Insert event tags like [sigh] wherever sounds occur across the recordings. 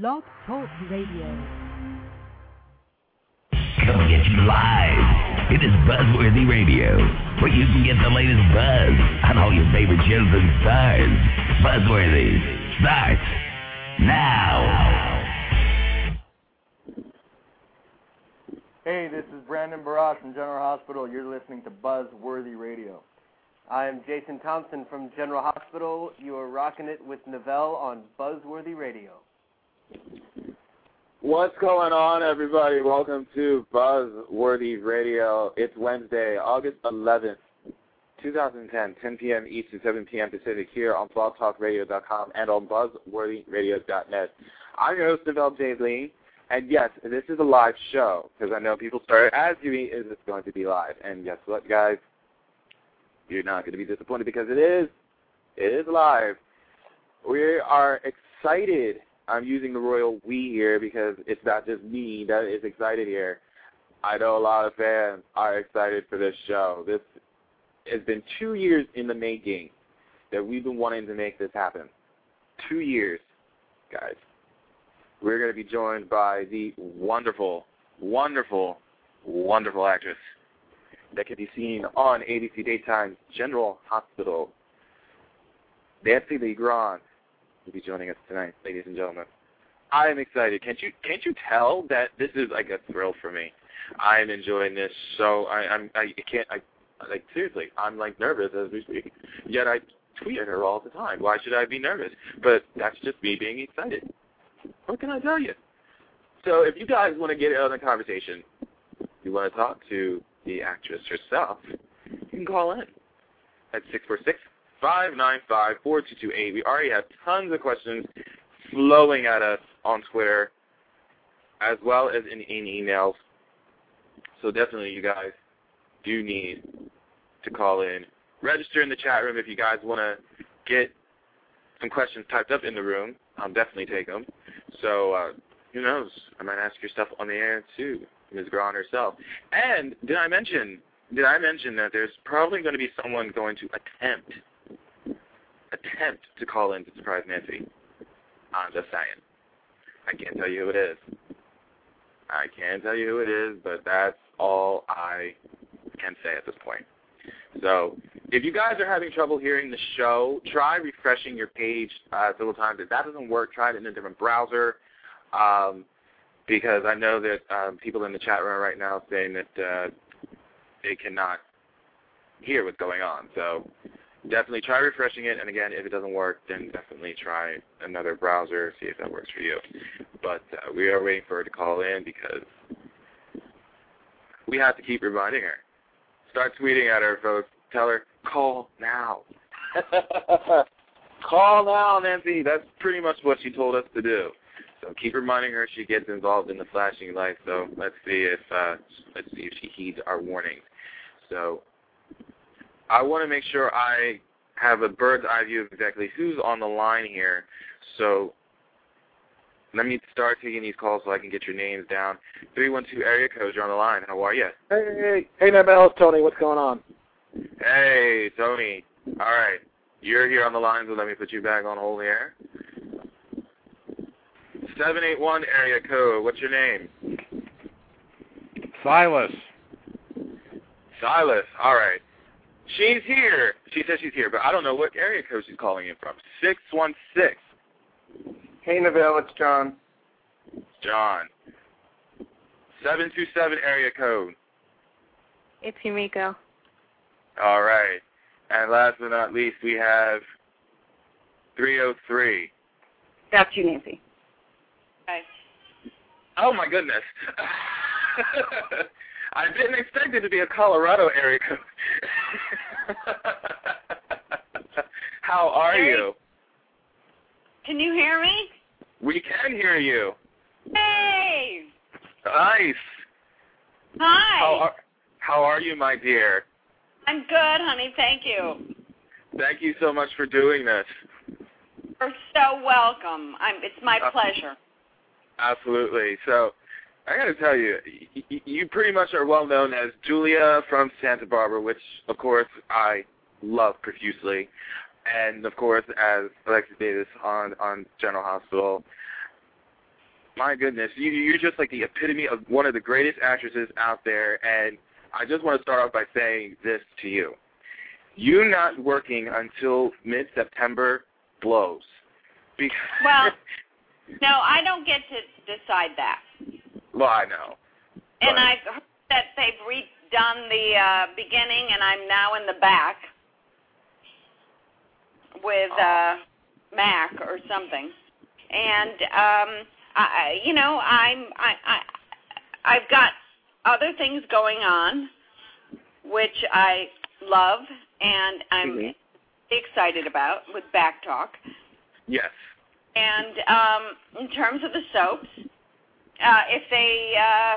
Blog Talk Radio. Coming at you live. It is Buzzworthy Radio, where you can get the latest buzz on all your favorite shows and stars. Buzzworthy starts now. Hey, this is Brandon Barash from General Hospital. You're listening to Buzzworthy Radio. I am Jason Thompson from General Hospital. You are rocking it with Novell on Buzzworthy Radio. What's going on, everybody? Welcome to Buzzworthy Radio. It's Wednesday, August 11th, 2010, 10 p.m. Eastern, 7 p.m. Pacific, here on blogtalkradio.com and on buzzworthyradio.net. I'm your host, Novell J. Lee, and yes, this is a live show, because I know people started asking me, is this going to be live? And guess what, guys? You're not going to be disappointed because it is. It is live. We are excited I'm using the royal we here because it's not just me that is excited here. I know a lot of fans are excited for this show. This has been two years in the making that we've been wanting to make this happen. Two years, guys. We're going to be joined by the wonderful, wonderful, wonderful actress that can be seen on ABC Daytime General Hospital. Nancy Lee Grahn will be joining us tonight, ladies and gentlemen. I am excited. Can't you can't you tell that this is like a thrill for me? I am enjoying this so I I'm I can't I like seriously, I'm like nervous as we speak. Yet I tweet at her all the time. Why should I be nervous? But that's just me being excited. What can I tell you? So if you guys want to get in the conversation, you want to talk to the actress herself, you can call in at six four six 595-4228. We already have tons of questions flowing at us on Twitter as well as in, in emails. So definitely you guys do need to call in. Register in the chat room if you guys want to get some questions typed up in the room. I'll definitely take them. So uh, who knows? I might ask your stuff on the air too, Ms. Grahn herself. And did I mention? Did I mention that there's probably going to be someone going to attempt attempt to call in to surprise Nancy. I'm just saying. I can't tell you who it is. I can't tell you who it is, but that's all I can say at this point. So, if you guys are having trouble hearing the show, try refreshing your page uh, several times. If that doesn't work, try it in a different browser. Um, because I know that um, people in the chat room right now saying that uh, they cannot hear what's going on. So definitely try refreshing it. And again, if it doesn't work, then definitely try another browser, see if that works for you. But uh, we are waiting for her to call in because we have to keep reminding her. Start tweeting at her, folks. Tell her, call now. [laughs] call now, Nancy. That's pretty much what she told us to do. So keep reminding her she gets involved in the flashing lights. So let's see if uh, let's see if she heeds our warnings. So I want to make sure I have a bird's eye view of exactly who's on the line here. So let me start taking these calls so I can get your names down. 312 area code, you're on the line. How are you? Hey, hey, hey, Nabel, it's Tony. What's going on? Hey, Tony. All right. You're here on the line, so let me put you back on hold here. 781 area code, what's your name? Silas. Silas, all right. She's here. She says she's here, but I don't know what area code she's calling in from. 616. Hey, Novell, it's John. John. 727 area code. It's Yumiko. All right. And last but not least, we have 303. That's you, Nancy. Hi. Oh, my goodness. [laughs] [laughs] I didn't expect it to be a Colorado area code. [laughs] How are Hey. you? Can you hear me? We can hear you. Hey. Nice. Hi. How are, how are you, my dear? I'm good, honey. Thank you. Thank you so much for doing this. You're so welcome. I'm. It's my Uh, pleasure. Absolutely. So, I got to tell you, you pretty much are well known as Julia from Santa Barbara, which, of course, I love profusely, and of course, as Alexis Davis on on General Hospital. My goodness, you, you're just like the epitome of one of the greatest actresses out there, and I just want to start off by saying this to you: you not working until mid-September blows. Because Well, [laughs] no, I don't get to decide that. Well, I know. And But- I've heard that they've redone the uh, beginning, and I'm now in the back with uh, Mac or something. And um, I, you know, I'm I, I I've got other things going on, which I love, and I'm Mhm. excited about with Back Talk. Yes. And um, in terms of the soaps, uh, if they, uh,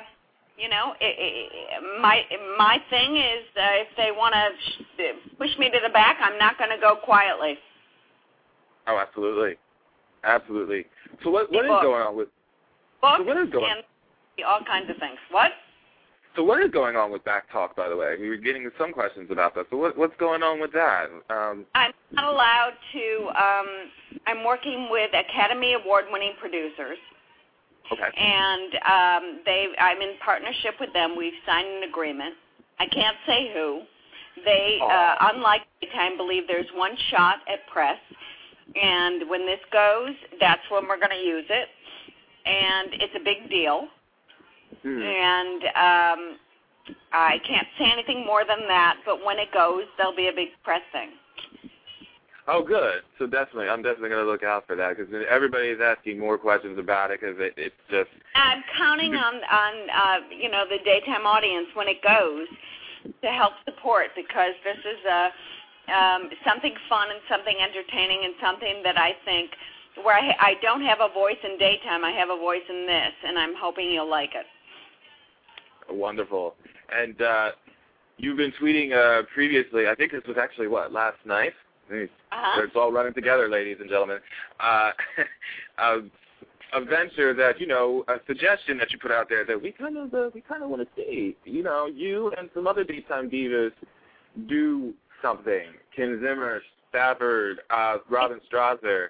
you know, i i my my thing is uh, if they want to sh- push me to the back, I'm not going to go quietly. Oh, absolutely, absolutely. So what what is People- going on with Books So what is going- and all kinds of things. What? so what is going on with Back Talk? By the way, we were getting some questions about that. So what what's going on with that? Um, I'm not allowed to. Um, I'm working with Academy Award-winning producers, okay. and um, they. I'm in partnership with them. We've signed an agreement. I can't say who. They, uh, Aw. unlike time, believe there's one shot at press, and when this goes, that's when we're going to use it, and it's a big deal. Hmm. And um, I can't say anything more than that. But when it goes, there'll be a big press thing. Oh, good. So definitely, I'm definitely going to look out for that because everybody's asking more questions about it because it, it's just I'm counting on on uh, you know the daytime audience when it goes to help support because this is a um, something fun and something entertaining and something that I think where I, I don't have a voice in daytime, I have a voice in this, and I'm hoping you'll like it. wonderful. And uh, you've been tweeting uh, previously. I think this was actually what last night. Uh-huh. It's all running together, ladies and gentlemen. Uh, [laughs] a, a venture that you know, a suggestion that you put out there that we kind of uh, we kind of want to see. You know, you and some other daytime divas do something. Kim Zimmer, Stafford, uh, Robin Strasser.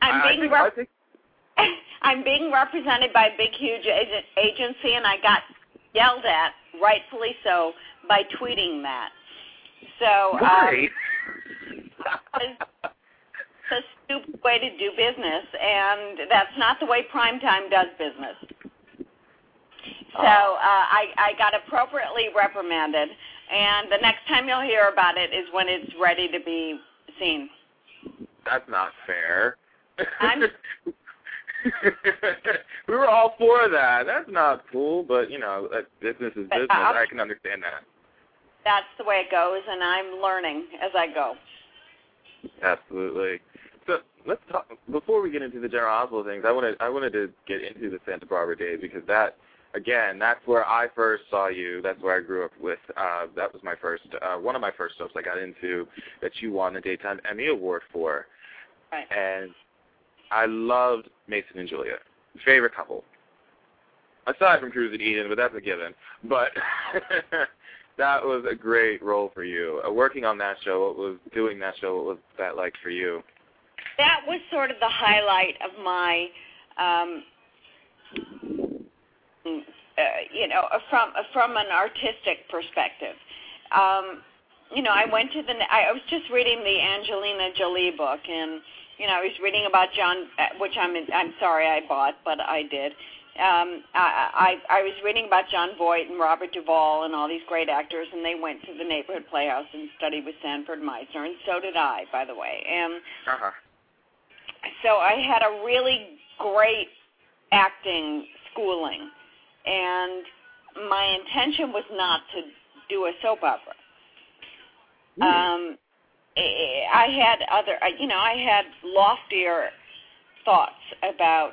I'm I, I being think, rep- I [laughs] I'm being represented by a big, huge agent- agency, and I got yelled at, rightfully so, by tweeting that. So um, why? It's a stupid way to do business, and that's not the way primetime does business. So uh, I, I got appropriately reprimanded, and the next time you'll hear about it is when it's ready to be seen. That's not fair. [laughs] We were all for that. That's not cool, but you know, uh, business is business. I'll- I can understand that. That's the way it goes, and I'm learning as I go. Absolutely. So let's talk before we get into the general hospital things. I wanted I wanted to get into the Santa Barbara days because that again that's where I first saw you. That's where I grew up with. Uh, that was my first uh, one of my first soaps I got into that you won the daytime Emmy award for, Right. and I loved Mason and Julia. Favorite couple. Aside from Cruz and Eden, but that's a given. But [laughs] that was a great role for you. Uh, working on that show, what was doing that show, what was that like for you? That was sort of the highlight of my, um, uh, you know, from from an artistic perspective. Um, you know, I went to the. I I was just reading the Angelina Jolie book, and you know, I was reading about Jon, uh, which I'm I'm sorry I bought, but I did. Um, I, I I was reading about Jon Voight and Robert Duvall and all these great actors, and they went to the neighborhood playhouse and studied with Sanford Meisner, and so did I, by the way. And Uh-huh. so I had a really great acting schooling, and my intention was not to do a soap opera. Um, I had other, you know, I had loftier thoughts about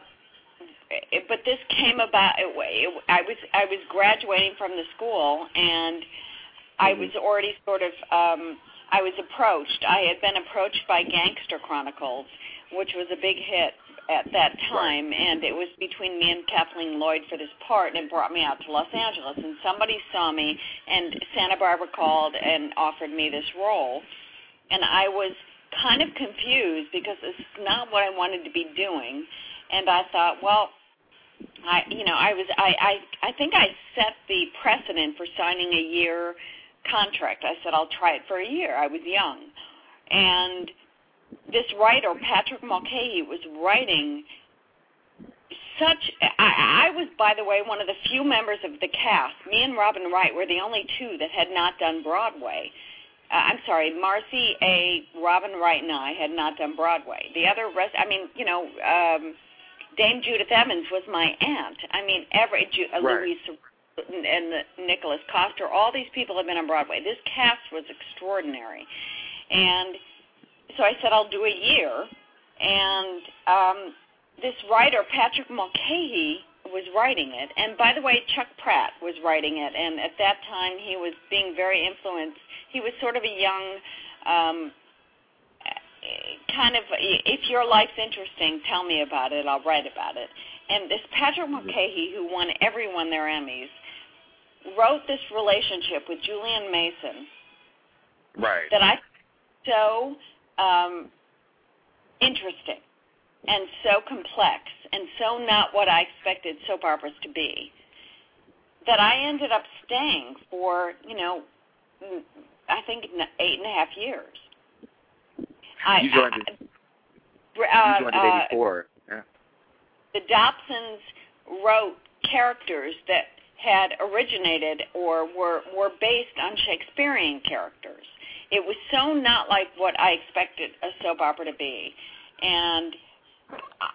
but this came about. It, it, I was I was graduating from the school, and I was already sort of. um I was approached. I had been approached by Gangster Chronicles, which was a big hit at that time, right. and it was between me and Kathleen Lloyd for this part, and it brought me out to Los Angeles. And somebody saw me, and Santa Barbara called and offered me this role, and I was kind of confused because it's not what I wanted to be doing, and I thought, well, I, you know, I was, I, I, I think I set the precedent for signing a year contract. I said I'll try it for a year. I was young, and this writer Patrick Mulcahey was writing such. I, I was, by the way, one of the few members of the cast. Me and Robin Wright were the only two that had not done Broadway. Uh, I'm sorry, Marcy A. Robin Wright and I had not done Broadway. The other rest, I mean, you know, um, Dame Judith Evans was my aunt. I mean, every uh, right. Louise and the Nicholas Coster, all these people have been on Broadway. This cast was extraordinary, and so I said I'll do a year. And um, this writer Patrick Mulcahey was writing it, and by the way, Chuck Pratt was writing it. And at that time, he was being very influenced. He was sort of a young. Um, kind of if your life's interesting tell me about it i'll write about it and this patrick mulcahey who won everyone their emmys wrote this relationship with Julian Mason. Right. That I so um, interesting and so complex and so not what I expected soap operas to be that I ended up staying for you know I think eight and a half years. You joined I. Uh, you joined it uh, '84. Yeah. The Dobsons wrote characters that had originated or were were based on Shakespearean characters. It was so not like what I expected a soap opera to be, and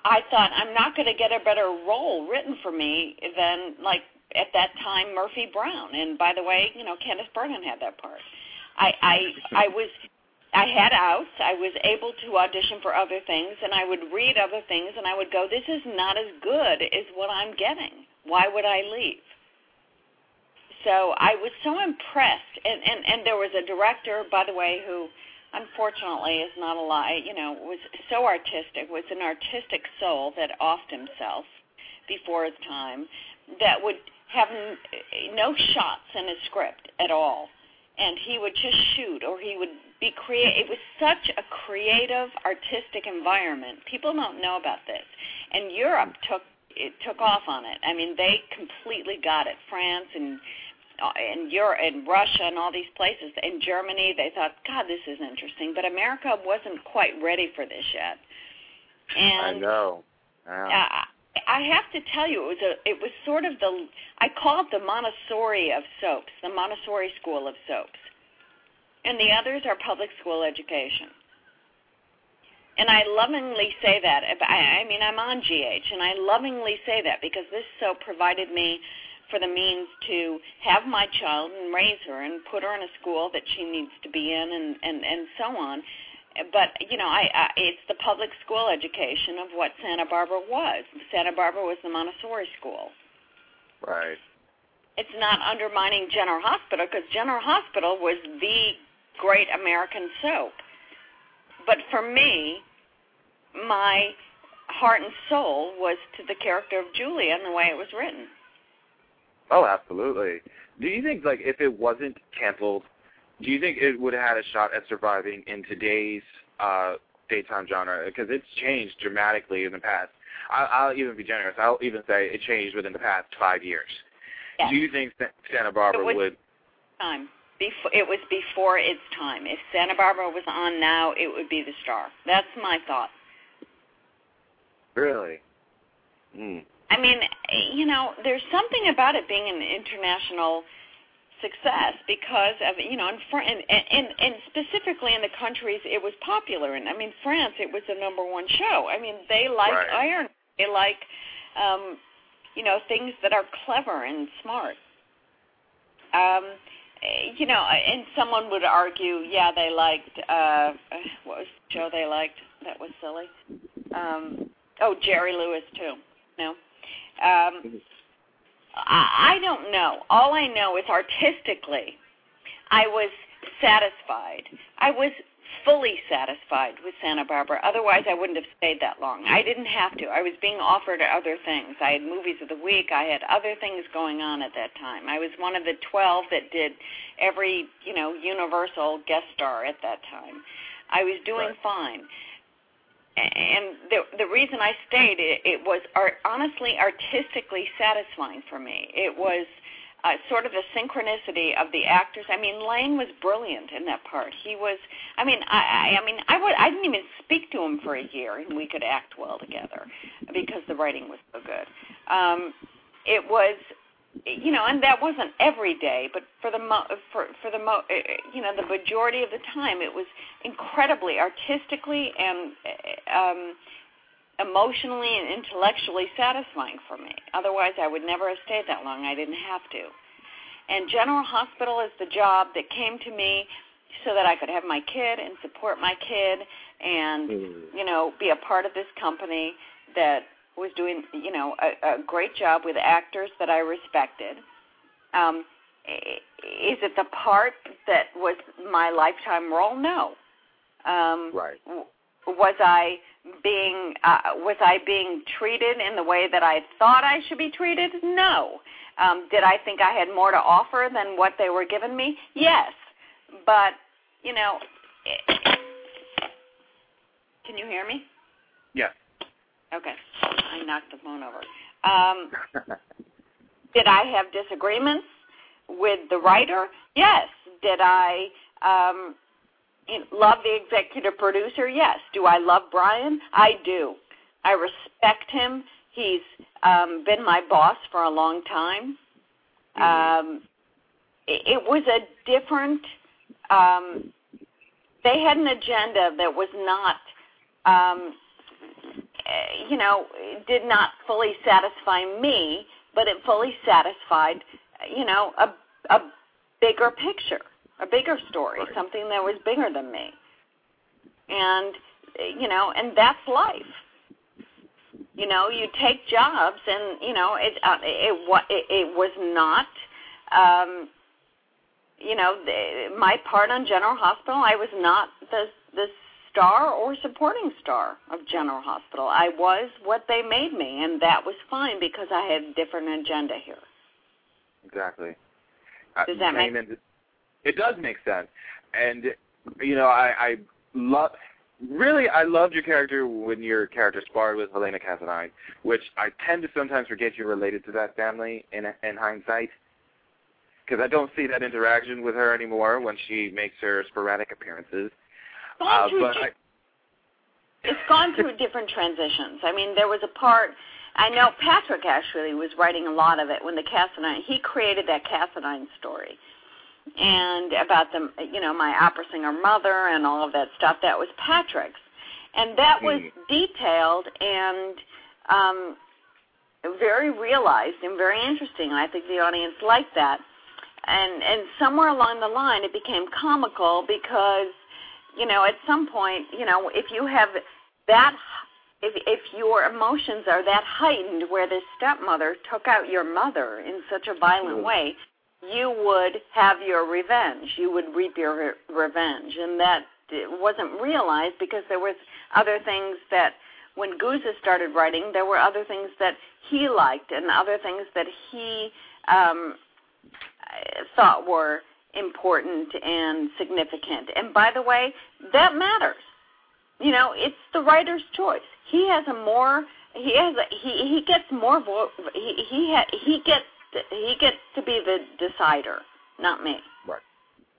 I thought I'm not going to get a better role written for me than like at that time Murphy Brown. And by the way, you know Candice Bergen had that part. I I I was I had outs. I was able to audition for other things, and I would read other things, and I would go, "This is not as good as what I'm getting. Why would I leave?" so I was so impressed, and and and there was a director, by the way, who unfortunately is not alive. You know, was so artistic, was an artistic soul that offed himself before his time, that would have no shots in his script at all, and he would just shoot, or he would be create. It was such a creative, artistic environment. People don't know about this, and Europe took it took off on it. I mean, they completely got it. France and uh, and Europe, and Russia, and all these places, and Germany, they thought, God, this is interesting. But America wasn't quite ready for this yet. And I know. Yeah. I, have to tell you, it was a, it was sort of the, I call it the Montessori of soaps, the Montessori school of soaps, and the others are public school education. And I lovingly say that. I, I mean, I'm on GH, and I lovingly say that because this soap provided me for the means to have my child and raise her and put her in a school that she needs to be in and and and so on but you know i, I it's the public school education of what santa barbara was. Santa barbara was the montessori school. Right. It's not undermining general hospital because general hospital was the great american soap. But for me my heart and soul was to the character of julia and the way it was written. Oh, absolutely. Do you think, like, if it wasn't canceled, do you think it would have had a shot at surviving in today's uh, daytime genre? Because it's changed dramatically in the past. I'll, I'll even be generous. I'll even say it changed within the past five years. Yes. Do you think Santa Barbara would? Time. Before, it was before its time. If Santa Barbara was on now, it would be the star. That's my thought. Really? Hmm. I mean, you know, there's something about it being an international success because of you know, in and, and and specifically in the countries it was popular in. I mean, France, it was the number one show. I mean, they like right. iron. They like, um, you know, things that are clever and smart. Um, you know, and someone would argue, yeah, they liked uh what was the show they liked? That was silly. Um, oh, Jerry Lewis too. No. Um, I, don't know. All I know is artistically, I was satisfied. I was fully satisfied with Santa Barbara. Otherwise, I wouldn't have stayed that long. I didn't have to. I was being offered other things. I had movies of the week. I had other things going on at that time. I was one of the 12 that did every, you know, Universal guest star at that time. I was doing Right. fine. And the the reason I stayed, it, it was art, honestly artistically satisfying for me. It was uh, sort of the synchronicity of the actors. I mean, Lane was brilliant in that part. He was. I mean, I. I, I mean, I would. I didn't even speak to him for a year, and we could act well together because the writing was so good. Um, it was, you know, and that wasn't every day, but for the mo- for for the mo- uh, you know, the majority of the time, it was incredibly artistically and uh, um, emotionally and intellectually satisfying for me. Otherwise, I would never have stayed that long. I didn't have to. And General Hospital is the job that came to me so that I could have my kid and support my kid and you know be a part of this company that was doing you know a, a great job with actors that I respected. Um, is it the part that was my lifetime role? No. Um, Right. was I being uh, was I being treated in the way that I thought I should be treated? No. Um, did I think I had more to offer than what they were giving me? Yes. But you know, can you hear me? Yes. Okay, I knocked the phone over. Um, [laughs] did I have disagreements with the writer? Yes. Did I um, love the executive producer? Yes. Do I love Brian? I do. I respect him. He's um, been my boss for a long time. Um, it, it was a different. Um, they had an agenda that was not, um, you know, did not fully satisfy me, but it fully satisfied, you know, a a bigger picture, a bigger story, Right. something that was bigger than me. And eh, you know, and that's life. You know, you take jobs, and you know, it uh, it, wa- it it was not. Um, you know, the, my part on General Hospital, I was not the the star or supporting star of General Hospital. I was what they made me, and that was fine because I had a different agenda here. Exactly. Uh, Does that make- and it- does make sense, and you know, I, I love. Really, I loved your character when your character sparred with Helena Cassadine, which I tend to sometimes forget you're related to that family in in hindsight, because I don't see that interaction with her anymore when she makes her sporadic appearances. Gone Uh, through but I, it's gone through different transitions. I mean, there was a part. I know Patrick actually was writing a lot of it when the Cassadine. He created that Cassadine story, and about the you know my opera singer mother and all of that stuff. That was Patrick's, and that was Hmm. detailed and um, very realized and very interesting. And I think the audience liked that. And and somewhere along the line, it became comical because you know, at some point, you know, if you have that, if if your emotions are that heightened, where this stepmother took out your mother in such a violent way, you would have your revenge. You would reap your re- revenge, and that wasn't realized because there was other things that when Guza started writing, there were other things that he liked and other things that he um, thought were important and significant. And by the way, that matters. You know, it's the writer's choice. He has a more he has a, he he gets more vo- he he ha, he gets he gets to be the decider, not me. Right.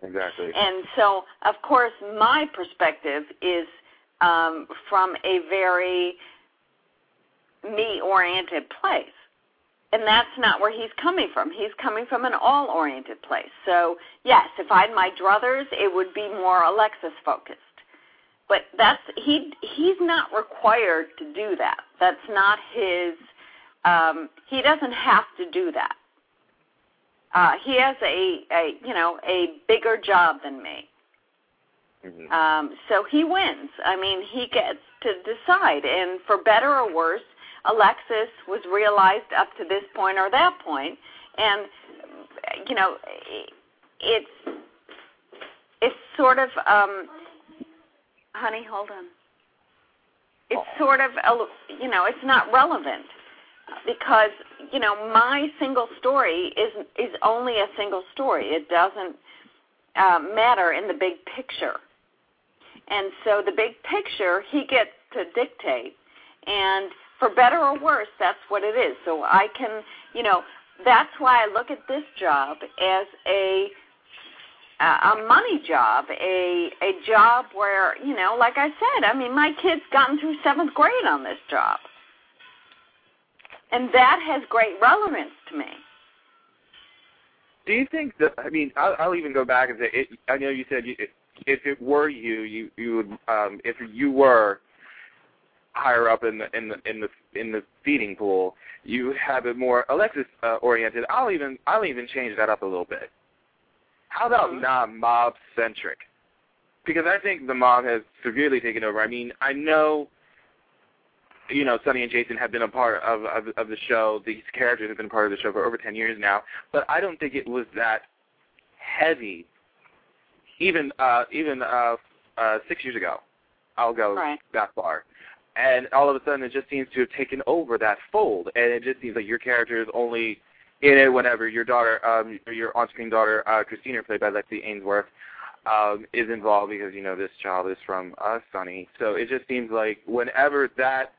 Exactly. And so, of course, my perspective is um, from a very me-oriented place. And that's not where he's coming from. He's coming from an all-oriented place. So, yes, if I had my druthers, it would be more Alexis-focused. But that's he. He's not required to do that. That's not his. Um, he doesn't have to do that. Uh, he has a, a you know a bigger job than me. Mhm. Um, so he wins. I mean, he gets to decide, and for better or worse, Alexis was realized up to this point or that point, and you know, it's it's sort of um, honey, hold on. It's sort of you know, it's not relevant because you know my single story is is only a single story. It doesn't uh, matter in the big picture, and so the big picture he gets to dictate, and for better or worse, that's what it is. So I can, you know, that's why I look at this job as a a money job, a a job where you know, like I said, I mean, my kid's gotten through seventh grade on this job and that has great relevance to me. Do you think that? I mean, I'll, I'll even go back and say, it, I know you said you, if it were you, you you would, um, if you were higher up in the in the in the in the feeding pool, you have it more Alexis uh, oriented. I'll even I'll even change that up a little bit. How about mm-hmm. not mob centric? Because I think the mob has severely taken over. I mean, I know you know, Sonny and Jason have been a part of, of of the show. These characters have been a part of the show for over ten years now. But I don't think it was that heavy. Even uh, even uh, uh, six years ago, I'll go right. that far. And all of a sudden, it just seems to have taken over that fold, and it just seems like your character is only in it whenever your daughter, um, your on-screen daughter, uh, Christina, played by Lexi Ainsworth, um, is involved because you know this child is from us, Sonny. So it just seems like whenever that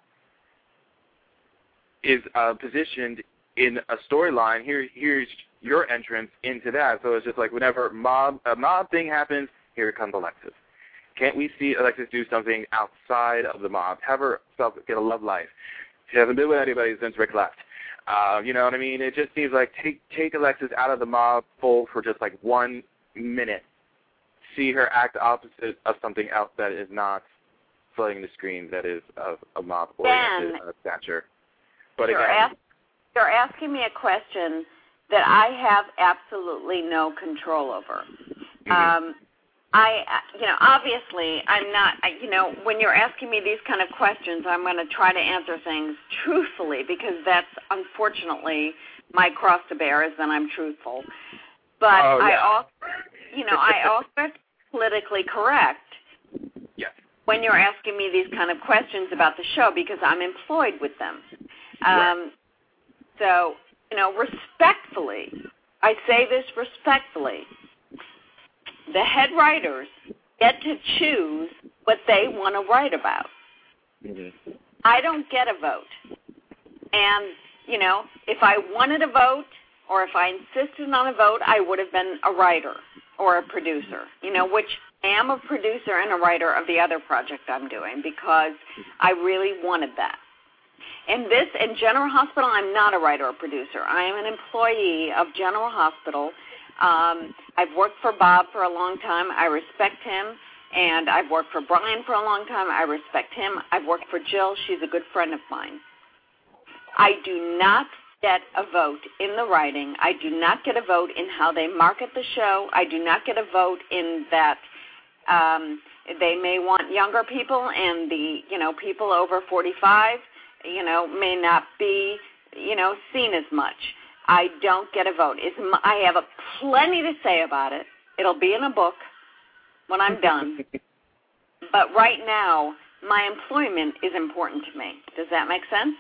is uh, positioned in a storyline. Here, here's your entrance into that. So it's just like whenever mob a mob thing happens, here comes Alexis. Can't we see Alexis do something outside of the mob? Have her self get a love life. She hasn't been with anybody since Rick left. Uh, you know what I mean? It just seems like take take Alexis out of the mob fold for just like one minute. See her act opposite of something else that is not flooding the screen that is of a mob oriented uh, stature. But you're, again, ask, you're asking me a question that I have absolutely no control over. Mm-hmm. Um, I, you know, obviously, I'm not. I, you know, when you're asking me these kind of questions, I'm going to try to answer things truthfully because that's unfortunately my cross to bear is that I'm truthful. But oh, yeah. I also, you know, I [laughs] also politically correct. Yes. When you're asking me these kind of questions about the show because I'm employed with them. Um, so, you know, respectfully, I say this respectfully, the head writers get to choose what they want to write about. Mm-hmm. I don't get a vote. And, you know, if I wanted a vote or if I insisted on a vote, I would have been a writer or a producer, you know, which I am a producer and a writer of the other project I'm doing because I really wanted that. In this, in General Hospital, I'm not a writer or producer. I am an employee of General Hospital. Um, I've worked for Bob for a long time. I respect him. And I've worked for Brian for a long time. I respect him. I've worked for Jill. She's a good friend of mine. I do not get a vote in the writing. I do not get a vote in how they market the show. I do not get a vote in that um, they may want younger people and the you know people over 45 you know, may not be, you know, seen as much. I don't get a vote. It's, I have a plenty to say about it. It'll be in a book when I'm done. [laughs] but right now, my employment is important to me. Does that make sense?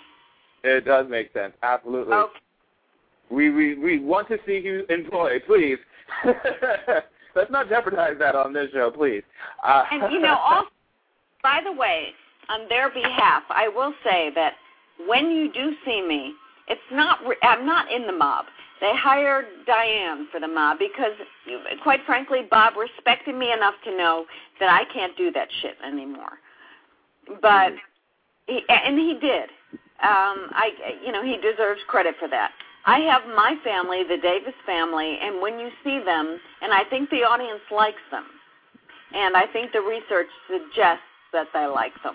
It does make sense. Absolutely. Okay. We we we want to see you employed, please. [laughs] Let's not jeopardize that on this show, please. Uh, and you know, [laughs] also, by the way, on their behalf, I will say that when you do see me, it's not. I'm not in the mob. They hired Diane for the mob because, quite frankly, Bob respected me enough to know that I can't do that shit anymore. But he, and he did. Um, I, you know, he deserves credit for that. I have my family, the Davis family, and when you see them, and I think the audience likes them, and I think the research suggests that they like them.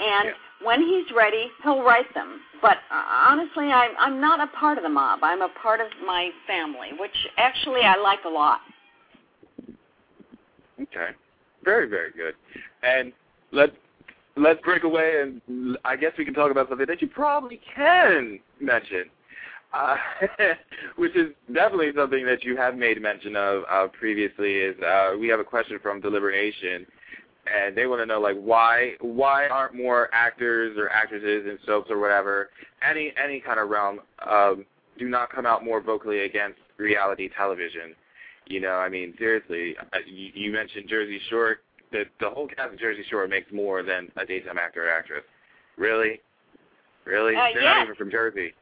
And yeah. When he's ready, he'll write them. But uh, honestly, I'm I'm not a part of the mob. I'm a part of my family, which actually I like a lot. Okay, very very good. And let let's break away, and I guess we can talk about something that you probably can mention, uh, [laughs] which is definitely something that you have made mention of uh, previously. Is uh, we have a question from Deliberation, and they want to know like why why aren't more actors or actresses in soaps or whatever any any kind of realm um, do not come out more vocally against reality television. You know, I mean, seriously, uh, you, you mentioned Jersey Shore. The the whole cast of Jersey Shore makes more than a daytime actor or actress. Really, really, Uh, they're yes. not even from Jersey.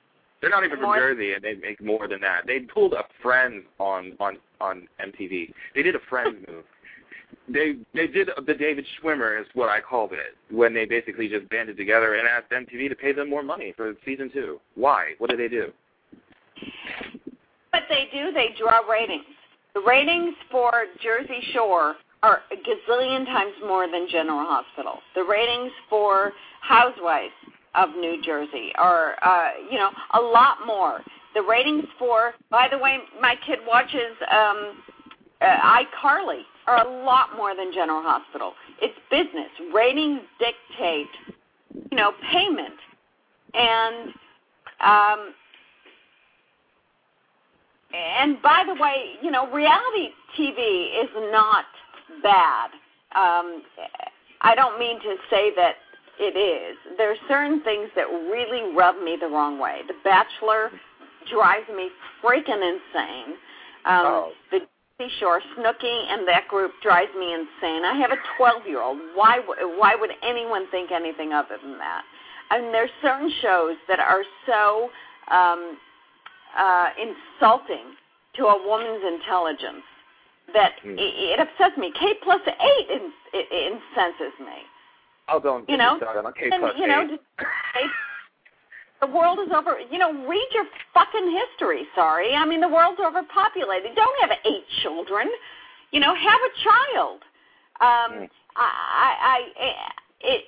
They're not even from More- Jersey, and they make more than that. They pulled a Friends on on on MTV. They did a Friends [laughs] move. They they did the David Schwimmer is what I called it when they basically just banded together and asked MTV to pay them more money for season two. Why? What did they do? What they do, they draw ratings. The ratings for Jersey Shore are a gazillion times more than General Hospital. The ratings for Housewives of New Jersey are, uh, you know, a lot more. The ratings for, by the way, my kid watches um, uh, iCarly are a lot more than General Hospital. It's business. Ratings dictate, you know, payment, and um, and by the way, you know, reality TV is not bad. Um, I don't mean to say that it is. There are certain things that really rub me the wrong way. The Bachelor drives me freaking insane. Um, Oh. The Jersey Shore, Snooki, and that group drives me insane. I have a 12-year-old. Why? Why would anyone think anything other than that? I mean, there's certain shows that are so um, uh, insulting to a woman's intelligence that Hmm. it, it upsets me. Kate plus eight in, it, it incenses me. Oh, don't You know, started on K and plus you know, just the world is over. You know, read your fucking history. Sorry, I mean the world's overpopulated. Don't have eight children. You know, have a child. Um. I, I, I, it.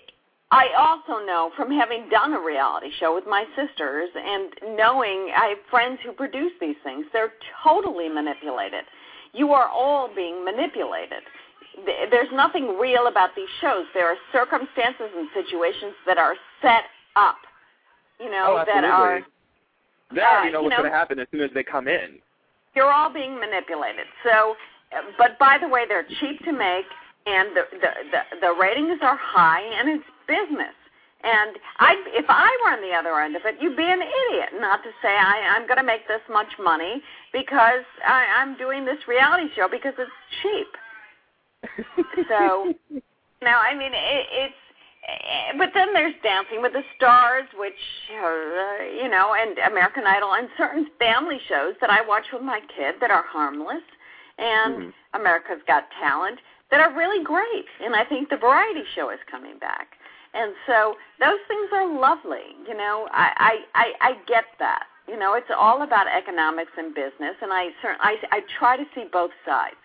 I also know from having done a reality show with my sisters and knowing I have friends who produce these things, they're totally manipulated. You are all being manipulated. There's nothing real about these shows. There are circumstances and situations that are set up, you know, oh, that are They already uh, know what's going to happen as soon as they come in. you're all being manipulated. So, but by the way, they're cheap to make, and the the the, the ratings are high, and it's business. And I, if I were on the other end of it, you'd be an idiot not to say I, I'm going to make this much money because I, I'm doing this reality show because it's cheap. [laughs] So, now I mean it, it's. Eh, But then there's Dancing with the Stars, which uh, you know, and American Idol, and certain family shows that I watch with my kid that are harmless, and Mhm. America's Got Talent that are really great. And I think the variety show is coming back, and so those things are lovely. You know, I I I, I get that. You know, it's all about economics and business, and I cer- I I try to see both sides.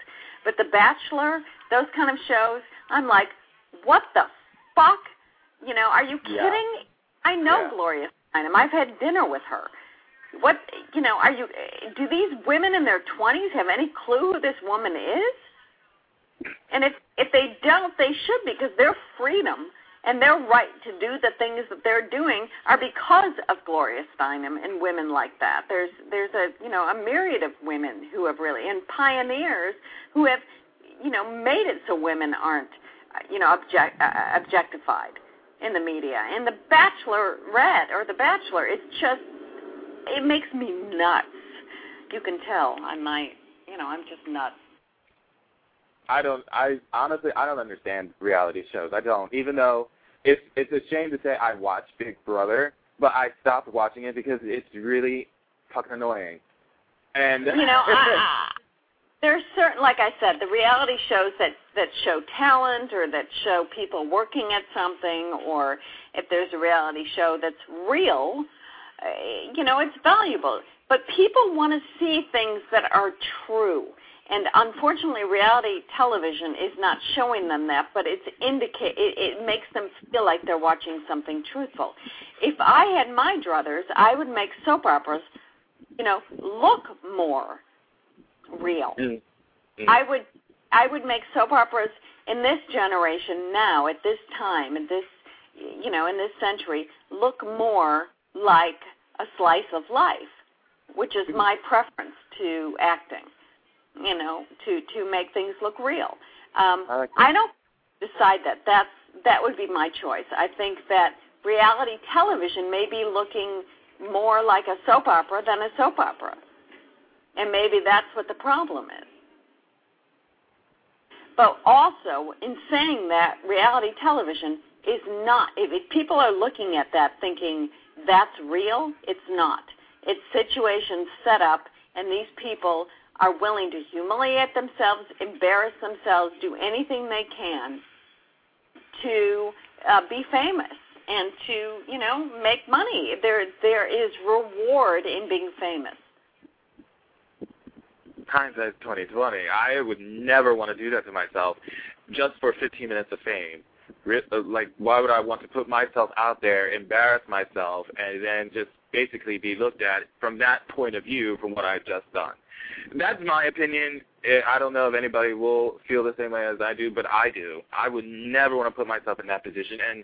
But The Bachelor, those kind of shows, I'm like, what the fuck? You know, are you Yeah. kidding? I know Yeah. Gloria Steinem. I've had dinner with her. What, you know, are you, do these women in their 20s have any clue who this woman is? And if if they don't, they should because their freedom and their right to do the things that they're doing are because of Gloria Steinem and women like that. There's there's a you know a myriad of women who have really and pioneers who have you know made it so women aren't you know object, uh, objectified in the media. And the Bachelorette or the Bachelor, it's just it makes me nuts. You can tell I'm my you know I'm just nuts. I don't. I honestly, I don't understand reality shows. I don't. Even though it's it's a shame to say I watch Big Brother, but I stopped watching it because it's really fucking annoying. And you know, [laughs] I, there's certain, like I said, the reality shows that that show talent or that show people working at something, or if there's a reality show that's real, uh, you know, it's valuable. But people want to see things that are true. And unfortunately, reality television is not showing them that, but it's indicate it, it makes them feel like they're watching something truthful. If I had my druthers, I would make soap operas, you know, look more real. Mm. Mm. I would I would make soap operas in this generation now at this time at this you know, in this century, look more like a slice of life, which is my preference to acting. You know, to to make things look real. Um, I, like I don't decide that. That's that would be my choice. I think that reality television may be looking more like a soap opera than a soap opera, and maybe that's what the problem is. But also, in saying that, reality television is not. If, people are looking at that thinking that's real, it's not. It's situations set up, and these people are willing to humiliate themselves, embarrass themselves, do anything they can to uh, be famous and to you know make money. There there is reward in being famous. Hindsight twenty twenty. I would never want to do that to myself just for 15 minutes of fame. Uh, Like, why would I want to put myself out there, embarrass myself, and then just basically be looked at from that point of view from what I've just done? That's my opinion. I don't know if anybody will feel the same way as I do, but I do. I would never want to put myself in that position, and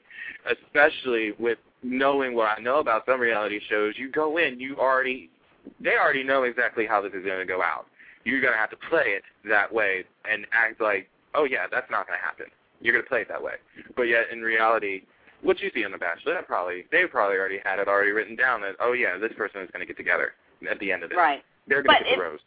especially with knowing what I know about some reality shows, you go in, you already, they already know exactly how this is going to go out. You're going to have to play it that way and act like, oh yeah, that's not going to happen. You're going to play it that way. But yet in reality, what you see on The Bachelor, that probably they probably already had it already written down that oh yeah, this person is going to get together at the end of it. Right. They're going to get the rose.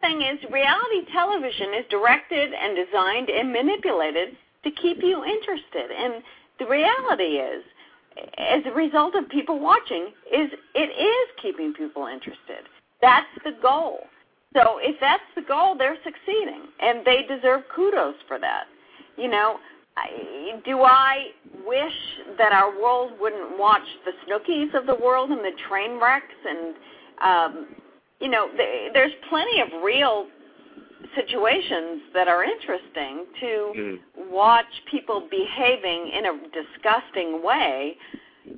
thing is, reality television is directed and designed and manipulated to keep you interested. And the reality is, as a result of people watching, is it is keeping people interested. That's the goal. So if that's the goal, they're succeeding, and they deserve kudos for that. You know, I, do I wish that our world wouldn't watch the Snookies of the world and the train wrecks and um, you know, th- there's plenty of real situations that are interesting to Mm. watch people behaving in a disgusting way,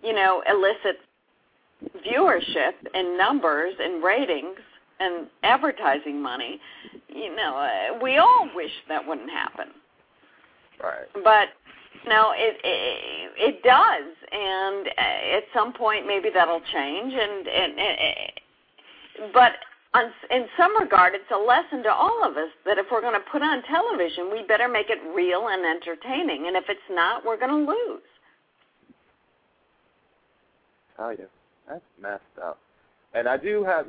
you know, elicit viewership and numbers and ratings and advertising money. You know, uh, we all wish that wouldn't happen Right. but no, it, it it does, and uh, at some point maybe that'll change. And and, and but on, in some regard, it's a lesson to all of us that if we're going to put on television, we better make it real and entertaining. And if it's not, we're going to lose. Tell you, that's messed up. And I do have,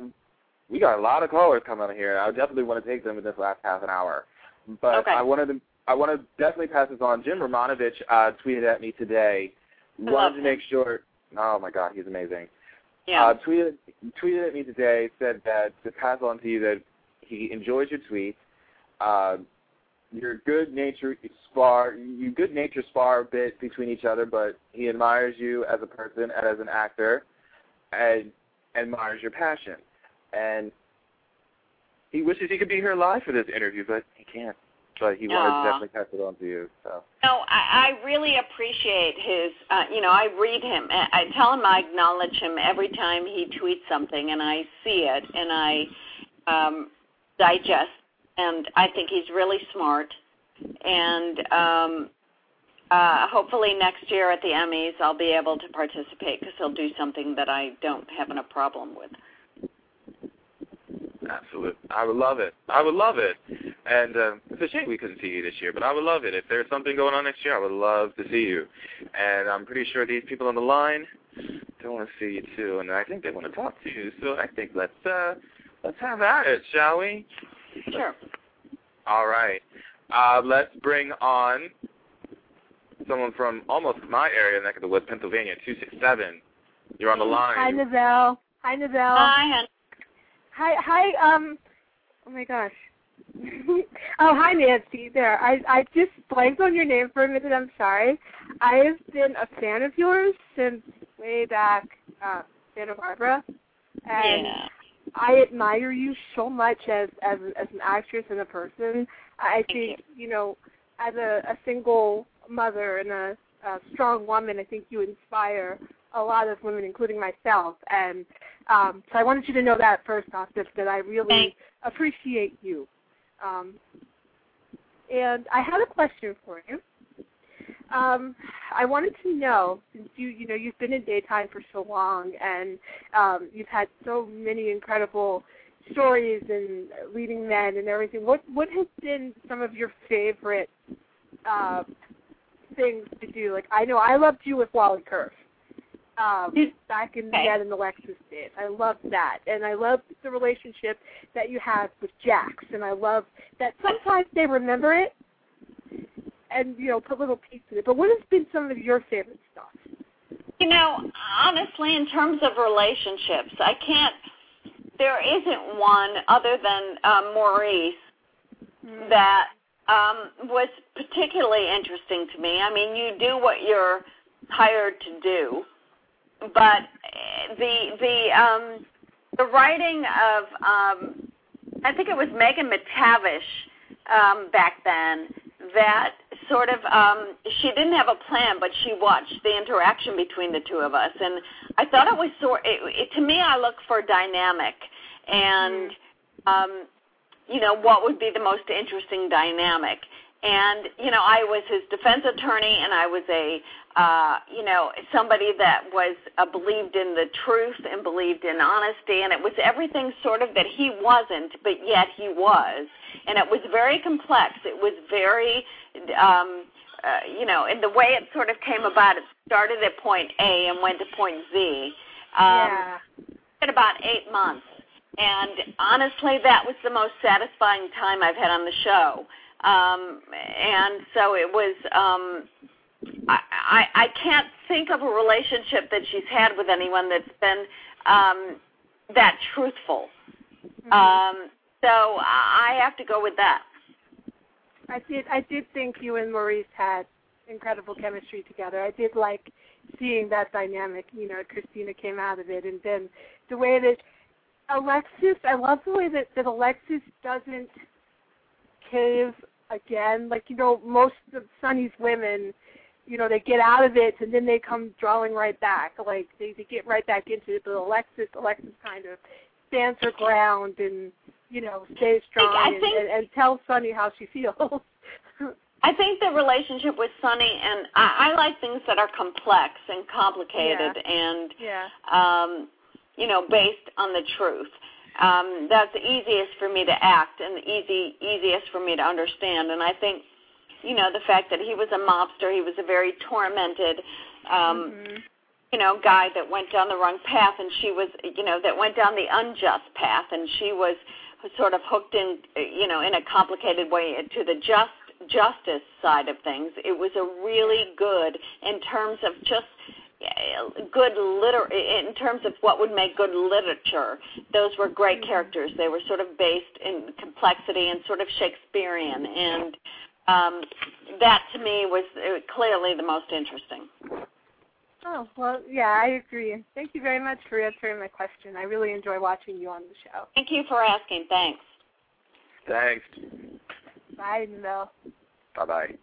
we got a lot of callers coming on here. I definitely want to take them in this last half an hour. But Okay. I wanted to, I want to definitely pass this on. Jim Romanovich uh, tweeted at me today. I Wanted to make sure. Oh my God, he's amazing. Yeah. Uh, tweeted tweeted at me today. Said that to pass on to you that he enjoys your tweets. Uh, your good nature spar, you good nature spar a bit between each other, but he admires you as a person and as an actor, and admires your passion. And he wishes he could be here live for this interview, but he can't. But he wanted Aw. to definitely pass it on to you. So No, I, I really appreciate his. Uh, you know, I read him. I I tell him I acknowledge him every time he tweets something, and I see it, and I um, digest. And I think he's really smart. And um, uh, hopefully next year at the Emmys, I'll be able to participate because he'll do something that I don't have a problem with. Absolutely. I would love it. I would love it. And uh, it's a shame we couldn't see you this year, but I would love it. If there's something going on next year, I would love to see you. And I'm pretty sure these people on the line they want to see you too, and I think they want to talk to you. So I think let's uh let's have at it, shall we? Sure. All right. Uh, let's bring on someone from almost my area, neck of the woods, Pennsylvania, two six seven. You're on the line. Hi, Novelle. Hi, Novelle. Hi, hon. Hi, hi. Um. Oh my gosh. [laughs] oh, hi, Nancy. There. I I just blanked on your name for a minute. I'm sorry. I have been a fan of yours since way back uh, Santa Barbara, and Yeah. I admire you so much as as as an actress and a person. I Thank think you know, as a, a single mother and a, a strong woman, I think you inspire a lot of women, including myself. And um, so I wanted you to know that first off, that, that I really Thanks. appreciate you. Um, and I had a question for you. um, I wanted to know since you you know you've been in daytime for so long and um, you've had so many incredible stories and leading men and everything. What what has been some of your favorite uh, things to do? Like I know I loved you with Wally Kurth. Um, back in the Okay. Ned and Alexis days. I loved that. And I love the relationship that you have with Jax. And I love that sometimes they remember it and, you know, put little pieces in it. But what has been some of your favorite stuff? You know, honestly, in terms of relationships, I can't. There isn't one other than um, Maurice that um, was particularly interesting to me. I mean, you do what you're hired to do, but the the um, the writing of um, I think it was Megan McTavish um, back then that sort of um, she didn't have a plan, but she watched the interaction between the two of us, and I thought it was sort. It, it, to me, I look for dynamic, and um, you know what would be the most interesting dynamic. And you know, I was his defense attorney, and I was a uh, you know somebody that was uh, believed in the truth and believed in honesty, and it was everything sort of that he wasn't, but yet he was, and it was very complex. It was very um, uh, you know, and the way it sort of came about, it started at point A and went to point Z. Um, yeah. in about eight months. And honestly, that was the most satisfying time I've had on the show. Um, and so it was. Um, I, I I can't think of a relationship that she's had with anyone that's been um, that truthful. Um, so I have to go with that. I did I did think you and Maurice had incredible chemistry together. I did like seeing that dynamic, you know, Kristina came out of it and then the way that Alexis I love the way that, that Alexis doesn't cave again. Like, you know, most of Sonny's women, you know, they get out of it and then they come drawing right back. Like they, they get right back into it. But Alexis Alexis kind of stands her ground and, you know, stays strong I and, think- and, and tells Sonny how she feels. [laughs] I think the relationship with Sonny and I, I like things that are complex and complicated and yeah. um, you know, based on the truth. Um, that's the easiest for me to act and the easy easiest for me to understand. And I think, you know, the fact that he was a mobster, he was a very tormented, um, Mhm. you know, guy that went down the wrong path, and she was, you know, that went down the unjust path, and she was sort of hooked in, you know, in a complicated way to the just justice side of things. It was a really good in terms of just uh, good liter in terms of what would make good literature. Those were great characters. They were sort of based in complexity and sort of Shakespearean, and um, that to me was uh, clearly the most interesting. Oh, well, yeah, I agree. Thank you very much for answering my question. I really enjoy watching you on the show. Thank you for asking. Thanks. Thanks. Bye, Mel. Bye bye.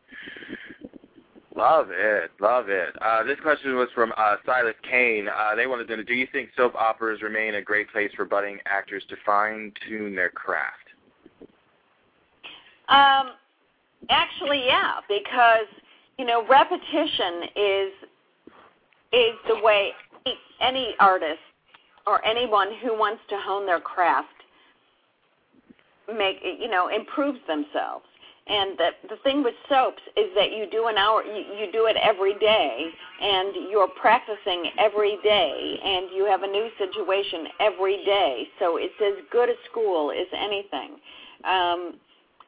Love it, love it. Uh, this question was from uh, Silas Kane. Uh, they wanted to know: Do you think soap operas remain a great place for budding actors to fine tune their craft? Um, actually, yeah, because you know repetition is is the way any, artist or anyone who wants to hone their craft make you know improves themselves. And the the thing with soaps is that you do an hour, you, you do it every day, and you're practicing every day, and you have a new situation every day. So it's as good a school as anything. Um,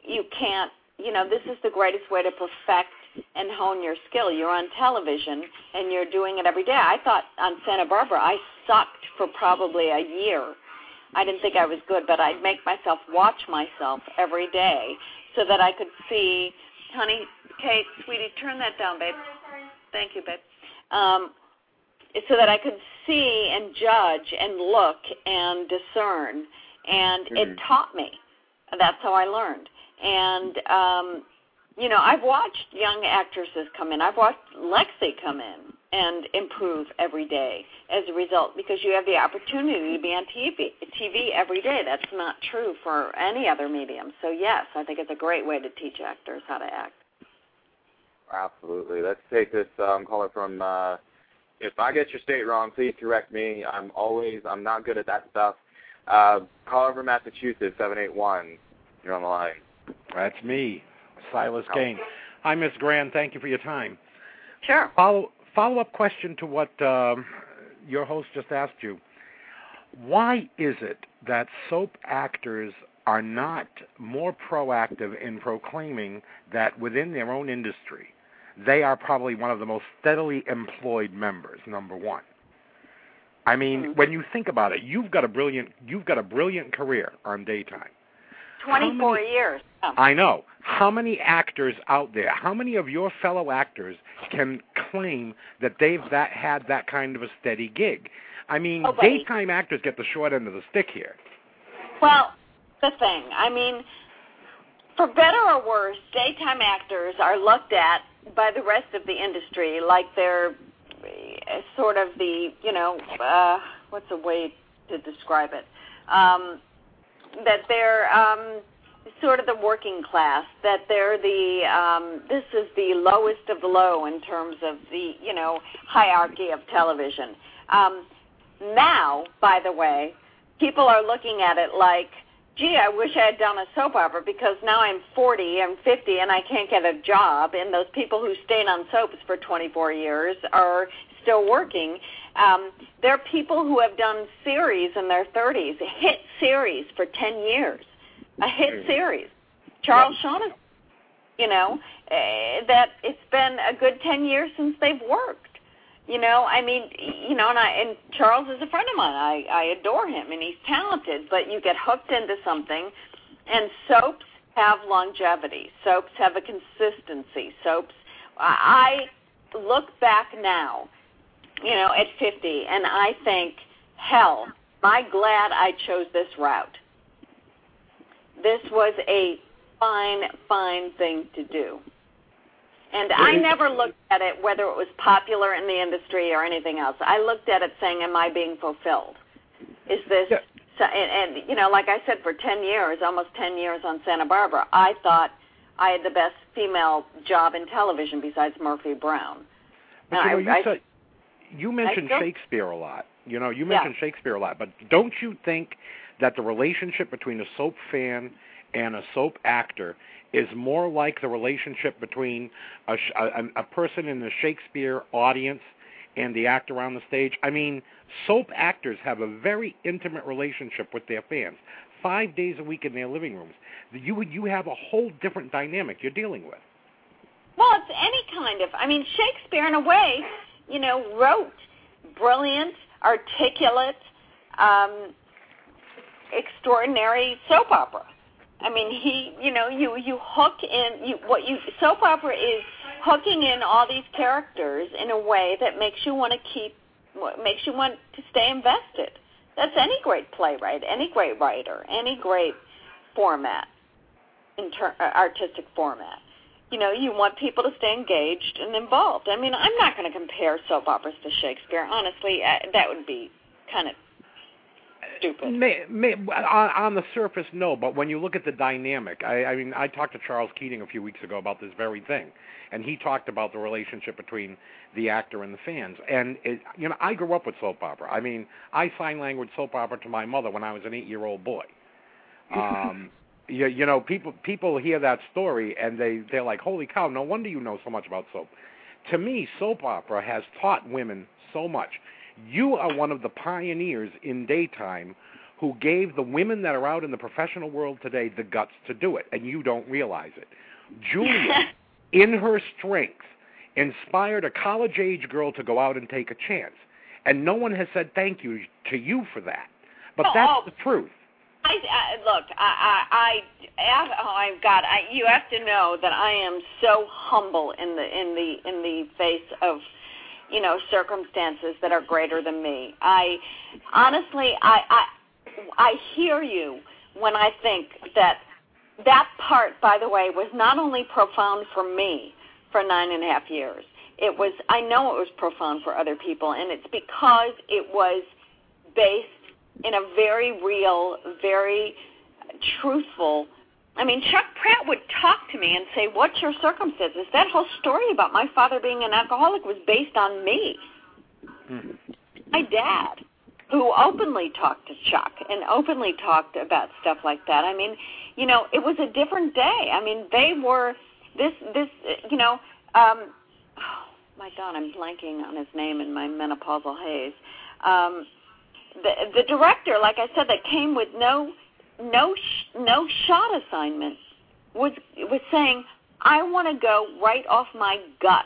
you can't, you know, this is the greatest way to perfect and hone your skill. You're on television and you're doing it every day. I thought on Santa Barbara I sucked for probably a year. I didn't think I was good, but I'd make myself watch myself every day so that I could see, honey, Kate, sweetie, turn that down, babe. Thank you, babe. Um, so that I could see and judge and look and discern. And it Mhm. taught me. That's how I learned. And um, you know, I've watched young actresses come in. I've watched Lexi come in and improve every day as a result because you have the opportunity to be on TV, TV every day. That's not true for any other medium. So yes, I think it's a great way to teach actors how to act. Absolutely. Let's take this um, caller from. Uh, if I get your state wrong, please correct me. I'm always I'm not good at that stuff. Uh, caller from Massachusetts, seven eight one. You're on the line. That's me, Silas Kane. Hi, Miss Grahn. Thank you for your time. Sure. Follow follow up question to what um, your host just asked you. Why is it that soap actors are not more proactive in proclaiming that within their own industry they are probably one of the most steadily employed members number 1 I mean Mm-hmm. when you think about it you've got a brilliant you've got a brilliant career on daytime 24 years. Yeah. I know. How many actors out there, how many of your fellow actors can claim that they've that had that kind of a steady gig? I mean, daytime actors get the short end of the stick here. Well, the thing, I mean, for better or worse, daytime actors are looked at by the rest of the industry like they're uh, sort of the, you know, uh, what's a way to describe it? Um, that they're um, sort of the working class, that they're the, um, this is the lowest of the low in terms of the, you know, hierarchy of television. Um, now, by the way, people are looking at it like, gee, I wish I had done a soap opera because now I'm 40, I'm 50, and I can't get a job. And those people who stayed on soaps for 24 years are still working. Um, there are people who have done series in their 30s, hit series for 10 years, a hit series. Charles Shaughnessy, you know, uh, that it's been a good 10 years since they've worked. You know, I mean, you know, and I and Charles is a friend of mine. I I adore him, and he's talented. But you get hooked into something, and soaps have longevity. Soaps have a consistency. Soaps. I look back now, you know, at 50, and I think, hell, am glad I chose this route. This was a fine, fine thing to do. And I never looked at it whether it was popular in the industry or anything else. I looked at it saying, "Am I being fulfilled? Is this?" Yeah. So, and, and you know, like I said, for ten years, almost ten years on Santa Barbara, I thought I had the best female job in television besides Murphy Brown. But And you know, I- you, I- said, you mentioned Shakespeare a lot. You know, you Yeah. mentioned Shakespeare a lot, but don't you think that the relationship between a soap fan and a soap actor is more like the relationship between a, sh- a, a person in the Shakespeare audience and the actor on the stage? I mean, soap actors have a very intimate relationship with their fans, five days a week in their living rooms. You you have a whole different dynamic you're dealing with. Well, it's any kind of. I mean, Shakespeare, in a way, you know, wrote brilliant, articulate, um, extraordinary soap opera. I mean, he, you know, you you hook in you what you soap opera is hooking in all these characters in a way that makes you want to keep, makes you want to stay invested. That's any great playwright, any great writer, any great format, inter- uh, artistic format you know, you want people to stay engaged and involved. I mean, I'm not going to compare soap operas to Shakespeare. Honestly, uh, that would be kind of stupid. May, may, on, on the surface, no, but when you look at the dynamic, I, I mean, I talked to Charles Keating a few weeks ago about this very thing, and he talked about the relationship between the actor and the fans. And it, you know, I grew up with soap opera. I mean, I sign language soap opera to my mother when I was an eight-year-old boy. [laughs] Um, you, you know, people people hear that story and they they're like, "Holy cow! No wonder you know so much about soap." To me, soap opera has taught women so much. You are one of the pioneers in daytime who gave the women that are out in the professional world today the guts to do it, and you don't realize it. Julia, [laughs] in her strength, inspired a college age girl to go out and take a chance. And no one has said thank you to you for that. But that's Oh. the truth. I, I look, I, I, I, oh my God, I, you have to know that I am so humble in the in the in the face of, you know, circumstances that are greater than me. I, honestly, I, I, I hear you when I think that that part, by the way, was not only profound for me for nine and a half years. It was, I know it was profound for other people, and it's because it was based in a very real, very truthful I mean, Chuck Pratt would talk to me and say, "What's your circumstances?" That whole story about my father being an alcoholic was based on me. Hmm. My dad, who openly talked to Chuck and openly talked about stuff like that. I mean, you know, it was a different day. I mean, they were this this you know, um oh my god, I'm blanking on his name in my menopausal haze. Um the the director, like I said, that came with no no sh- no shot assignment was was saying, "I want to go right off my gut.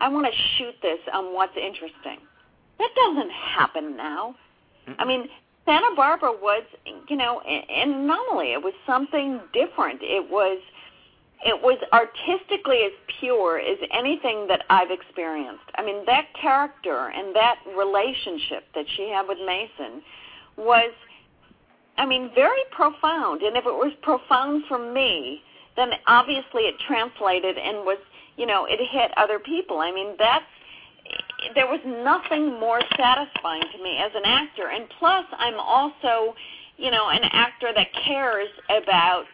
I want to shoot this on what's interesting." That doesn't happen now. I mean, Santa Barbara was, you know, an anomaly. It was something different. It was it was artistically as pure as anything that I've experienced. I mean, that character and that relationship that she had with Mason was I mean, very profound. And if it was profound for me, then obviously it translated and was, you know, it hit other people. I mean, that's there was nothing more satisfying to me as an actor. And plus, I'm also, you know, an actor that cares about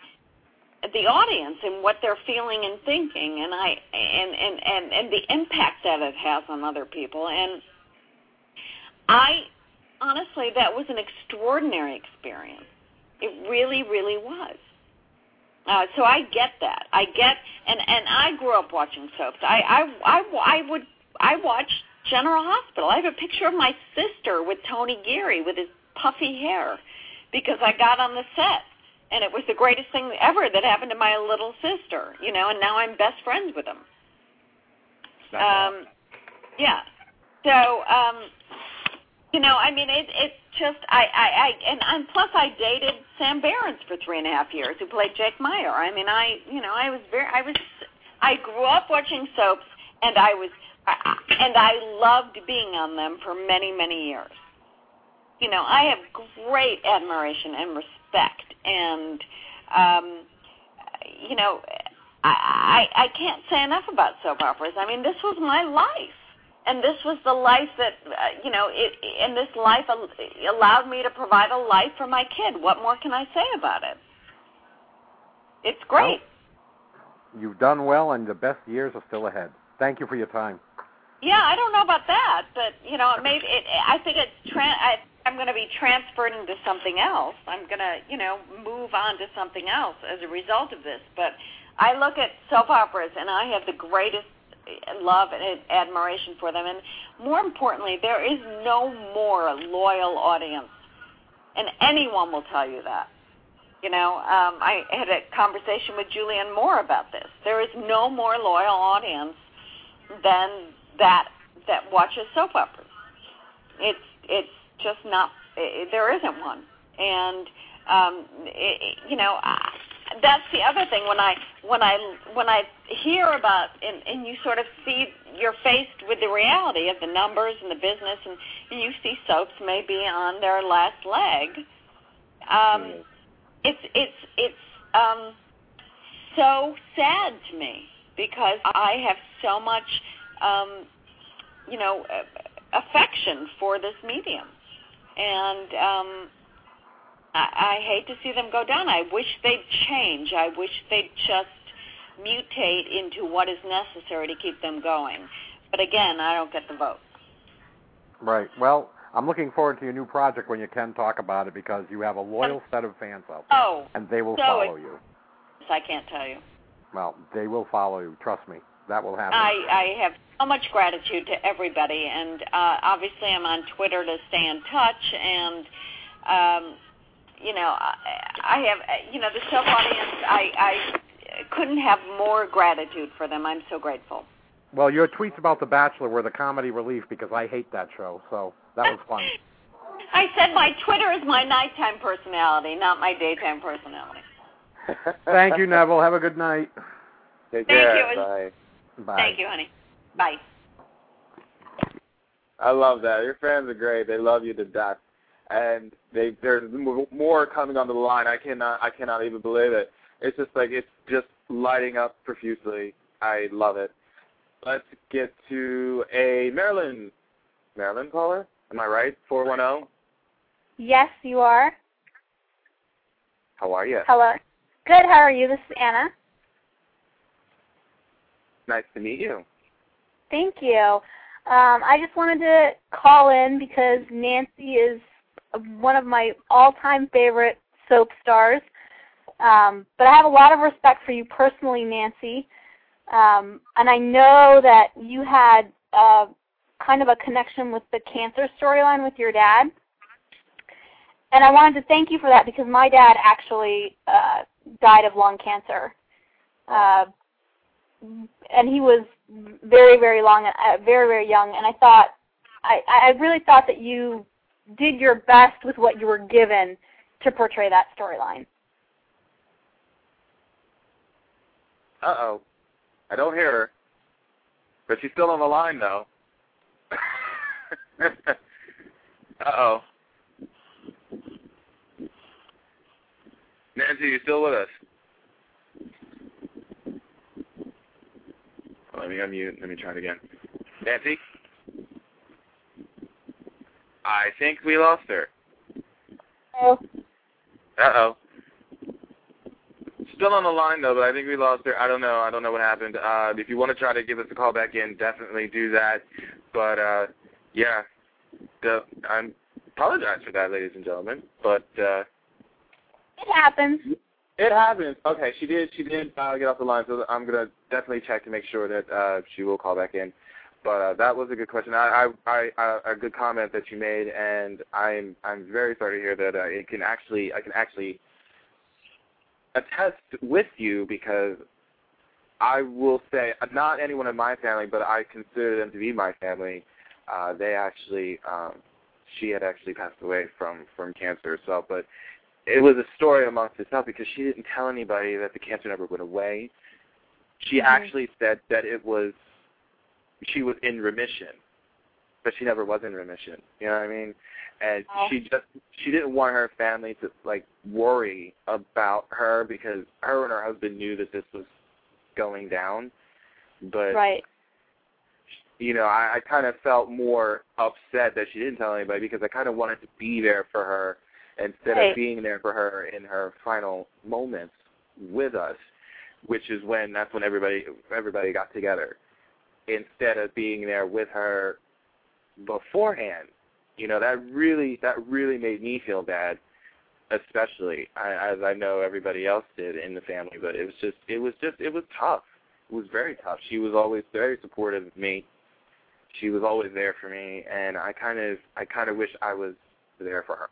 the audience and what they're feeling and thinking and I and and and and the impact that it has on other people. And I honestly that was an extraordinary experience. It really really was. Uh so I get that. I get and and I grew up watching soaps. I I I I would I watched General Hospital. I have a picture of my sister with Tony Geary with his puffy hair because I got on the set and it was the greatest thing ever that happened to my little sister, you know, and now I'm best friends with them. Um, yeah. So, um, you know, I mean, it, it's just I, I, I, and, and plus I dated Sam Behrens for three and a half years, who played Jake Meyer. I mean, I, you know, I was very, I was, I grew up watching soaps, and I was, I, and I loved being on them for many, many years. You know, I have great admiration and respect and um, you know, I, I I can't say enough about soap operas. I mean, this was my life, and this was the life that uh, you know, it, and this life al- allowed me to provide a life for my kid. What more can I say about it? It's great. Well, you've done well, and the best years are still ahead. Thank you for your time. Yeah, I don't know about that, but you know, maybe it, I think it's. Tra- I, I'm going to be transferred into something else. I'm going to, you know, move on to something else as a result of this. But I look at soap operas and I have the greatest love and admiration for them. And more importantly, there is no more loyal audience. And anyone will tell you that. You know, um, I had a conversation with Julianne Moore about this. There is no more loyal audience than that that watches soap operas. It's it's just not it, there isn't one. And um it, you know I, that's the other thing. When i when i when i hear about and, and you sort of see you're faced with the reality of the numbers and the business and, and you see soaps maybe on their last leg. Um it's it's it's um so sad to me because i have so much um you know affection for this medium and um, I, I hate to see them go down. I wish they'd change. I wish they'd just mutate into what is necessary to keep them going. But again, I don't get the vote. Right. Well, I'm looking forward to your new project when you can talk about it because you have a loyal set of fans out there, oh, and they will so follow you. I can't tell you. Well, they will follow you. Trust me, that will happen. I, I have so much gratitude to everybody, and uh, obviously I'm on Twitter to stay in touch, and um, you know I, I have you know the soap audience. I, I couldn't have more gratitude for them. I'm so grateful. Well, your tweets about The Bachelor were the comedy relief because I hate that show, so that was fun. [laughs] I said my Twitter is my nighttime personality, not my daytime personality. [laughs] Thank you, Neville. Have a good night. Take Thank care. you. Bye. Bye. Thank you, honey. Bye. I love that. Your fans are great. They love you to death, and they there's more coming on the line. I cannot I cannot even believe it. It's just like it's just lighting up profusely. I love it. Let's get to a Maryland Maryland caller. Am I right? Four one zero. Yes, you are. How are you? Hello. Good. How are you? This is Anna. Nice to meet you. Thank you. Um, I just wanted to call in because Nancy is one of my all-time favorite soap stars. Um, but I have a lot of respect for you personally, Nancy. Um, and I know that you had uh, kind of a connection with the cancer storyline with your dad. And I wanted to thank you for that because my dad actually uh, died of lung cancer. Uh, and he was very, very long, uh, very, very young. And I thought, I, I really thought that you did your best with what you were given to portray that storyline. Uh-oh. I don't hear her. But she's still on the line, though. [laughs] Uh-oh. Nancy, you still with us? Let me unmute. Let me try it again. Nancy? I think we lost her. Oh. Uh-oh. Still on the line though, but I think we lost her. I don't know. I don't know what happened. Uh, if you want to try to give us a call back in, definitely do that. But uh, yeah, the, I apologize for that, ladies and gentlemen. But uh, it happens. It happens. Okay, she did. She did uh, get off the line, so I'm gonna definitely check to make sure that uh, she will call back in. But uh, that was a good question. I, I, I, a good comment that you made, and I'm, I'm very sorry to hear that uh, it can actually, I can actually attest with you because I will say, not anyone in my family, but I consider them to be my family. Uh, they actually, um, she had actually passed away from from cancer herself, but it was a story amongst itself because she didn't tell anybody that the cancer never went away. She Mhm. actually said that it was she was in remission, but she never was in remission. You know what I mean? And Oh. she just she didn't want her family to like worry about her because her and her husband knew that this was going down. But Right. you know, I, I kind of felt more upset that she didn't tell anybody because I kind of wanted to be there for her instead Right. of being there for her in her final moments with us, which is when that's when everybody everybody got together instead of being there with her beforehand. You know, that really that really made me feel bad, especially I, as I know everybody else did in the family. But it was just it was just it was tough. It was very tough. She was always very supportive of me. She was always there for me, and I kind of I kind of wish I was there for her.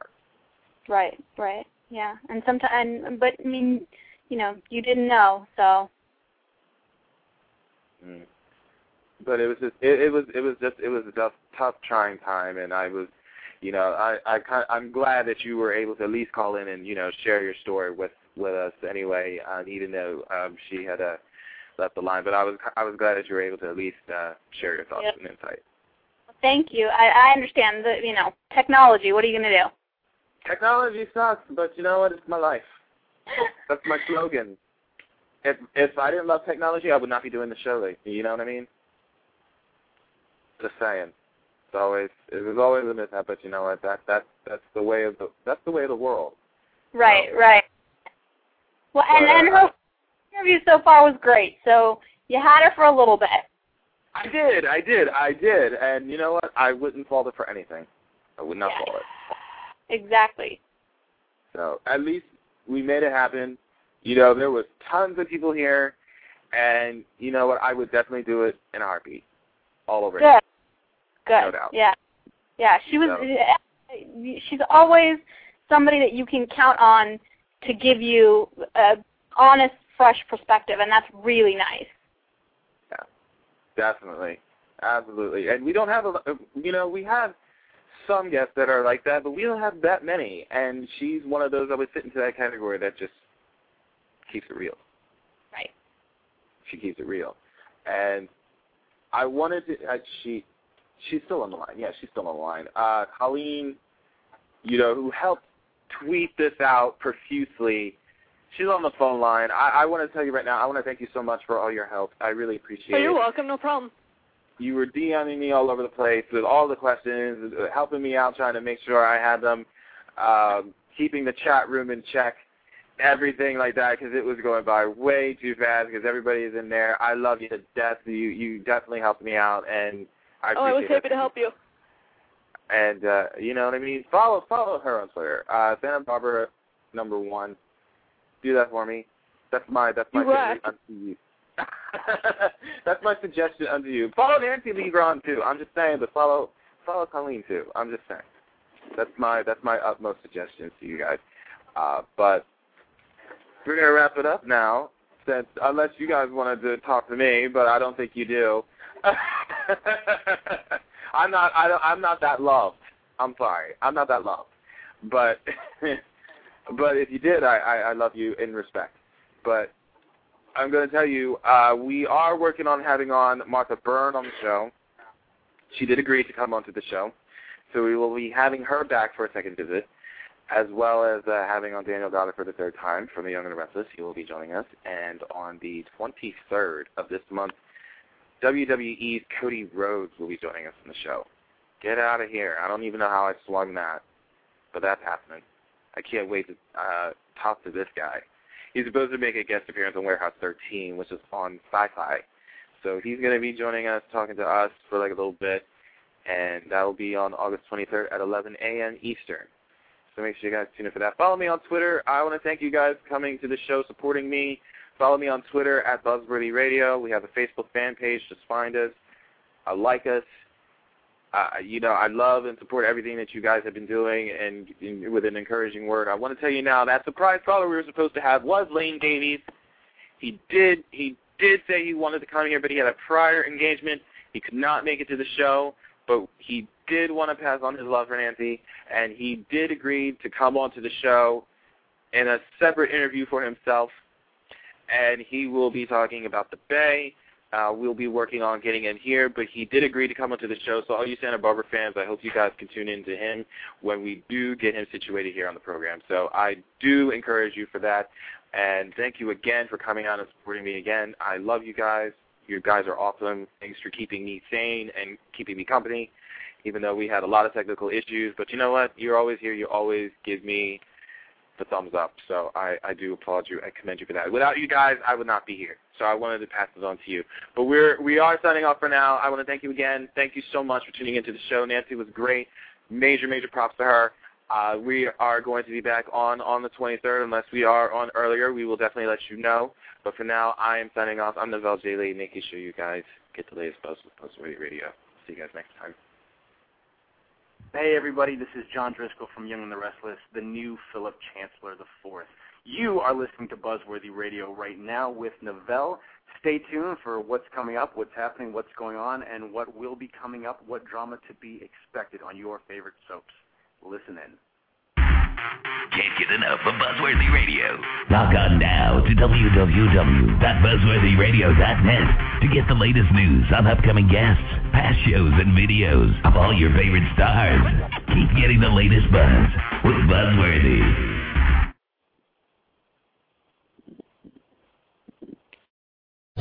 Right, right. Yeah. And sometimes but I mean, you know, you didn't know, so Mm. But it was just it, it was it was just it was a tough tough trying time, and I was, you know, I I kind I'm glad that you were able to at least call in and you know share your story with with us anyway, uh, even though um, she had uh, left the line. But I was I was glad that you were able to at least uh, share your thoughts Yep. and insight. thank you. I, I understand the you know, technology, what are you gonna do? Technology sucks, but you know what? It's my life. That's my slogan. If if I didn't love technology, I would not be doing the show. Like, you know what I mean? Just saying. It's always it was always a mishap, but you know what? That that that's the way of the that's the way of the world. Right, right. Well and, and uh, her interview so far was great, so you had her for a little bit. I did, I did, I did, and you know what? I wouldn't fault it for anything. I would not Yeah. fault it. Exactly. So at least we made it happen. You know, there was tons of people here, and you know what? I would definitely do it in a heartbeat, all over. again. Good. Good. No doubt. Yeah. Yeah. She was So- she's always somebody that you can count on to give you a honest, fresh perspective and that's really nice. Yeah, Definitely, absolutely. And we don't have a, you know, we have some guests that are like that, but we don't have that many. And she's one of those that would fit into that category that just keeps it real. Right. She keeps it real. And I wanted to. Uh, she, she's still on the line. Yeah, she's still on the line. Uh, Colleen, you know, who helped tweet this out profusely. She's on the phone line. I, I want to tell you right now. I want to thank you so much for all your help. I really appreciate Oh, it you're welcome. No problem. You were DMing me all over the place with all the questions, helping me out, trying to make sure I had them, um, keeping the chat room in check, everything like that because it was going by way too fast because everybody is in there. I love you to death. You you definitely helped me out, and I oh, I was happy to help you. And uh, you know what I mean. Follow follow her on Twitter. Uh, Santa Barbara number one. Do that for me. That's my that's my You [laughs] that's my suggestion unto you. Follow Nancy Lee Grahn too. I'm just saying, but follow follow Colleen too. I'm just saying. That's my that's my utmost suggestion to you guys. Uh, but we're gonna wrap it up now. Since unless you guys wanted to talk to me, but I don't think you do. [laughs] I'm not. I don't, I'm not that loved. I'm sorry. I'm not that loved. But [laughs] but if you did, I, I I love you in respect. But I'm going to tell you, uh, we are working on having on Martha Byrne on the show. She did agree to come onto the show, so we will be having her back for a second visit, as well as uh, having on Daniel Goddard for the third time from The Young and the Restless. He will be joining us, and on the 23rd of this month, WWE's Cody Rhodes will be joining us on the show. Get out of here! I don't even know how I swung that, but that's happening. I can't wait to uh, talk to this guy. He's supposed to make a guest appearance on Warehouse 13, which is on Sci-Fi. So he's going to be joining us, talking to us for like a little bit, and that will be on August 23rd at 11 a.m. Eastern. So make sure you guys tune in for that. Follow me on Twitter. I want to thank you guys for coming to the show, supporting me. Follow me on Twitter at Buzzworthy Radio. We have a Facebook fan page. Just find us, uh, like us. Uh, you know, I love and support everything that you guys have been doing, and, with an encouraging word, I want to tell you now that surprise caller we were supposed to have was Lane Davies. He did he did say he wanted to come here, but he had a prior engagement. He could not make it to the show, but he did want to pass on his love for Nancy, and he did agree to come onto the show in a separate interview for himself, and he will be talking about the Bay. Uh, we'll be working on getting him here, but he did agree to come onto the show. So all you Santa Barbara fans, I hope you guys can tune in to him when we do get him situated here on the program. So I do encourage you for that. And thank you again for coming out and supporting me again. I love you guys. You guys are awesome. Thanks for keeping me sane and keeping me company, even though we had a lot of technical issues. But you know what? You're always here. You always give me the thumbs up. So I, I do applaud you. I commend you for that. Without you guys, I would not be here. So I wanted to pass this on to you. But we're we are signing off for now. I want to thank you again. Thank you so much for tuning into the show. Nancy was great. Major major props to her. Uh, we are going to be back on on the 23rd. Unless we are on earlier, we will definitely let you know. But for now, I am signing off. I'm Novell J. Lee, making sure you guys get the latest buzz with Buzzworthy Radio. See you guys next time. Hey everybody, this is John Driscoll from Young and the Restless, the new Phillip Chancellor IV. You are listening to Buzzworthy Radio right now with Novell. Stay tuned for what's coming up, what's happening, what's going on, and what will be coming up, what drama to be expected on your favorite soaps. Listen in. Can't get enough of Buzzworthy Radio. Log on now to www.buzzworthyradio.net to get the latest news on upcoming guests, past shows, and videos of all your favorite stars. Keep getting the latest buzz with Buzzworthy.